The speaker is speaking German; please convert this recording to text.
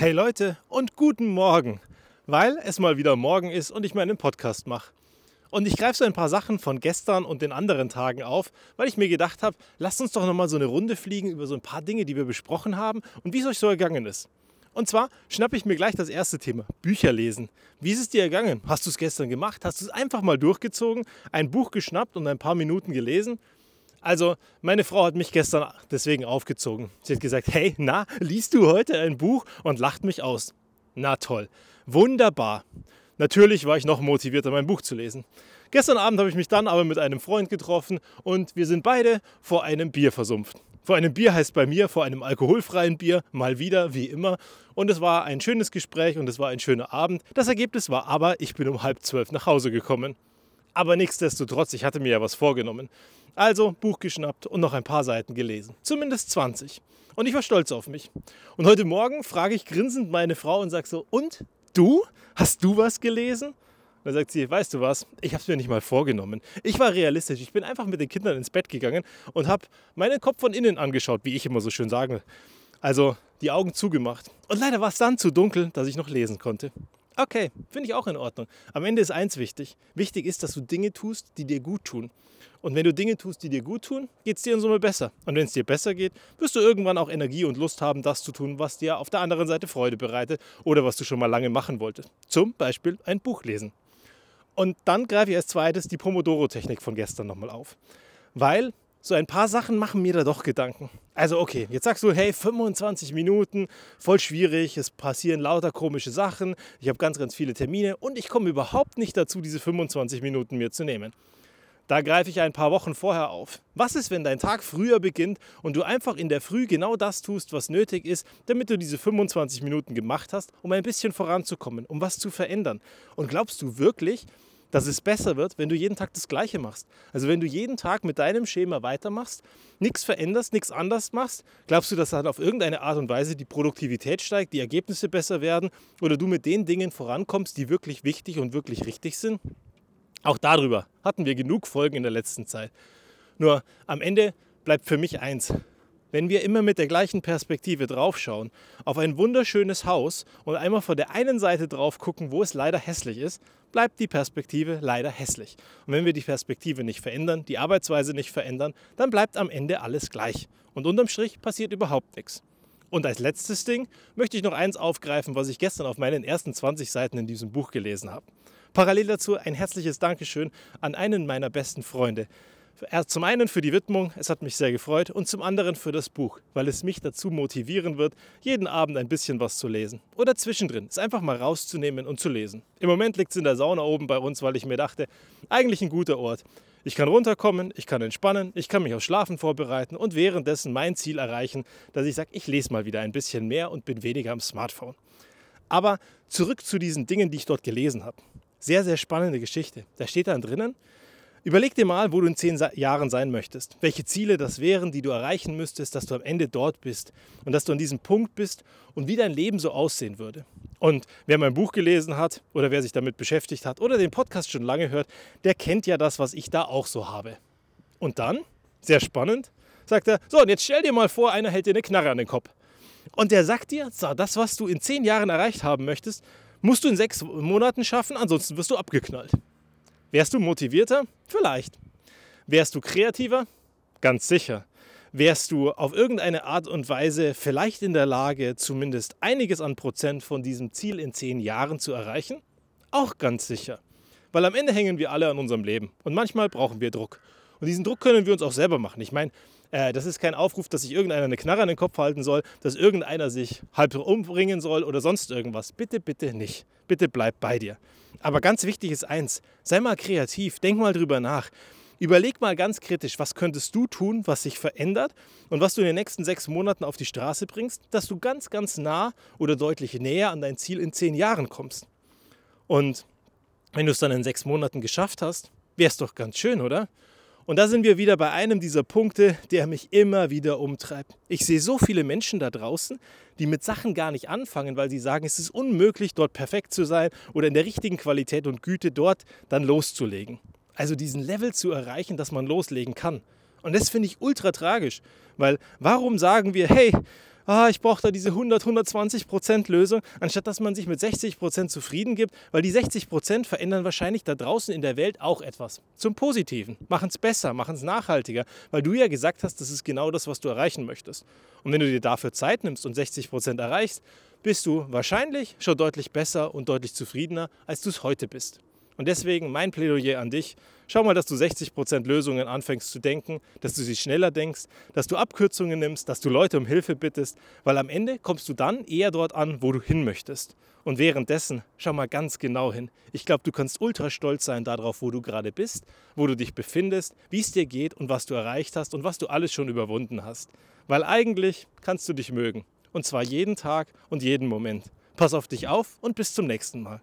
Hey Leute und guten Morgen, weil es mal wieder morgen ist und ich meinen Podcast mache. Und ich greife so ein paar Sachen von gestern und den anderen Tagen auf, weil ich mir gedacht habe, lasst uns doch nochmal so eine Runde fliegen über so ein paar Dinge, die wir besprochen haben und wie es euch so ergangen ist. Und zwar schnappe ich mir gleich das erste Thema, Bücher lesen. Wie ist es dir ergangen? Hast du es gestern gemacht? Hast du es einfach mal durchgezogen, ein Buch geschnappt und ein paar Minuten gelesen? Also, meine Frau hat mich gestern deswegen aufgezogen. Sie hat gesagt, hey, na, liest du heute ein Buch und lacht mich aus. Na toll, wunderbar. Natürlich war ich noch motivierter, mein Buch zu lesen. Gestern Abend habe ich mich dann aber mit einem Freund getroffen und wir sind beide vor einem Bier versumpft. Vor einem Bier heißt bei mir vor einem alkoholfreien Bier, mal wieder, wie immer. Und es war ein schönes Gespräch und es war ein schöner Abend. Das Ergebnis war aber, ich bin um halb zwölf nach Hause gekommen. Aber nichtsdestotrotz, ich hatte mir ja was vorgenommen. Also Buch geschnappt und noch ein paar Seiten gelesen. Zumindest 20. Und ich war stolz auf mich. Und heute Morgen frage ich grinsend meine Frau und sage so, und du? Hast du was gelesen? dann sagt sie, weißt du was, ich habe es mir nicht mal vorgenommen. Ich war realistisch. Ich bin einfach mit den Kindern ins Bett gegangen und habe meinen Kopf von innen angeschaut, wie ich immer so schön sage. Also die Augen zugemacht. Und leider war es dann zu dunkel, dass ich noch lesen konnte. Okay, finde ich auch in Ordnung. Am Ende ist eins wichtig. Wichtig ist, dass du Dinge tust, die dir gut tun. Und wenn du Dinge tust, die dir gut tun, geht es dir in Summe besser. Und wenn es dir besser geht, wirst du irgendwann auch Energie und Lust haben, das zu tun, was dir auf der anderen Seite Freude bereitet oder was du schon mal lange machen wolltest. Zum Beispiel ein Buch lesen. Und dann greife ich als zweites die Pomodoro-Technik von gestern nochmal auf. Weil so ein paar Sachen machen mir da doch Gedanken. Also okay, jetzt sagst du, hey, 25 Minuten, voll schwierig, es passieren lauter komische Sachen, ich habe ganz, ganz viele Termine und ich komme überhaupt nicht dazu, diese 25 Minuten mir zu nehmen. Da greife ich ein paar Wochen vorher auf. Was ist, wenn dein Tag früher beginnt und du einfach in der Früh genau das tust, was nötig ist, damit du diese 25 Minuten gemacht hast, um ein bisschen voranzukommen, um was zu verändern? Und glaubst du wirklich, dass es besser wird, wenn du jeden Tag das Gleiche machst. Also wenn du jeden Tag mit deinem Schema weitermachst, nichts veränderst, nichts anders machst, glaubst du, dass dann auf irgendeine Art und Weise die Produktivität steigt, die Ergebnisse besser werden oder du mit den Dingen vorankommst, die wirklich wichtig und wirklich richtig sind? Auch darüber hatten wir genug Folgen in der letzten Zeit. Nur am Ende bleibt für mich eins. Wenn wir immer mit der gleichen Perspektive draufschauen, auf ein wunderschönes Haus und einmal von der einen Seite drauf gucken, wo es leider hässlich ist, bleibt die Perspektive leider hässlich. Und wenn wir die Perspektive nicht verändern, die Arbeitsweise nicht verändern, dann bleibt am Ende alles gleich. Und unterm Strich passiert überhaupt nichts. Und als letztes Ding möchte ich noch eins aufgreifen, was ich gestern auf meinen ersten 20 Seiten in diesem Buch gelesen habe. Parallel dazu ein herzliches Dankeschön an einen meiner besten Freunde, zum einen für die Widmung, es hat mich sehr gefreut, und zum anderen für das Buch, weil es mich dazu motivieren wird, jeden Abend ein bisschen was zu lesen. Oder zwischendrin, es einfach mal rauszunehmen und zu lesen. Im Moment liegt es in der Sauna oben bei uns, weil ich mir dachte, eigentlich ein guter Ort. Ich kann runterkommen, ich kann entspannen, ich kann mich aufs Schlafen vorbereiten und währenddessen mein Ziel erreichen, dass ich sage, ich lese mal wieder ein bisschen mehr und bin weniger am Smartphone. Aber zurück zu diesen Dingen, die ich dort gelesen habe. Sehr, sehr spannende Geschichte. Da steht dann drinnen, Überleg dir mal, wo du in zehn Jahren sein möchtest, welche Ziele das wären, die du erreichen müsstest, dass du am Ende dort bist und dass du an diesem Punkt bist und wie dein Leben so aussehen würde. Und wer mein Buch gelesen hat oder wer sich damit beschäftigt hat oder den Podcast schon lange hört, der kennt ja das, was ich da auch so habe. Und dann, sehr spannend, sagt er, so und jetzt stell dir mal vor, einer hält dir eine Knarre an den Kopf. Und der sagt dir, so, das, was du in zehn Jahren erreicht haben möchtest, musst du in sechs Monaten schaffen, ansonsten wirst du abgeknallt. Wärst du motivierter? Vielleicht. Wärst du kreativer? Ganz sicher. Wärst du auf irgendeine Art und Weise vielleicht in der Lage, zumindest einiges an Prozent von diesem Ziel in zehn Jahren zu erreichen? Auch ganz sicher. Weil am Ende hängen wir alle an unserem Leben und manchmal brauchen wir Druck. Und diesen Druck können wir uns auch selber machen. Ich meine, äh, das ist kein Aufruf, dass sich irgendeiner eine Knarre an den Kopf halten soll, dass irgendeiner sich halb umbringen soll oder sonst irgendwas. Bitte, bitte nicht. Bitte bleib bei dir. Aber ganz wichtig ist eins, sei mal kreativ, denk mal drüber nach. Überleg mal ganz kritisch, was könntest du tun, was sich verändert und was du in den nächsten sechs Monaten auf die Straße bringst, dass du ganz, ganz nah oder deutlich näher an dein Ziel in zehn Jahren kommst. Und wenn du es dann in sechs Monaten geschafft hast, wäre es doch ganz schön, oder? Und da sind wir wieder bei einem dieser Punkte, der mich immer wieder umtreibt. Ich sehe so viele Menschen da draußen, die mit Sachen gar nicht anfangen, weil sie sagen, es ist unmöglich, dort perfekt zu sein oder in der richtigen Qualität und Güte dort dann loszulegen. Also diesen Level zu erreichen, dass man loslegen kann. Und das finde ich ultra tragisch, weil warum sagen wir, hey, ah, ich brauche da diese 100, 120 Prozent Lösung, anstatt dass man sich mit 60 Prozent zufrieden gibt, weil die 60 Prozent verändern wahrscheinlich da draußen in der Welt auch etwas. Zum Positiven. Machen es besser, machen es nachhaltiger, weil du ja gesagt hast, das ist genau das, was du erreichen möchtest. Und wenn du dir dafür Zeit nimmst und 60 Prozent erreichst, bist du wahrscheinlich schon deutlich besser und deutlich zufriedener, als du es heute bist. Und deswegen mein Plädoyer an dich, schau mal, dass du 60% Lösungen anfängst zu denken, dass du sie schneller denkst, dass du Abkürzungen nimmst, dass du Leute um Hilfe bittest, weil am Ende kommst du dann eher dort an, wo du hin möchtest. Und währenddessen schau mal ganz genau hin. Ich glaube, du kannst ultra stolz sein darauf, wo du gerade bist, wo du dich befindest, wie es dir geht und was du erreicht hast und was du alles schon überwunden hast. Weil eigentlich kannst du dich mögen. Und zwar jeden Tag und jeden Moment. Pass auf dich auf und bis zum nächsten Mal.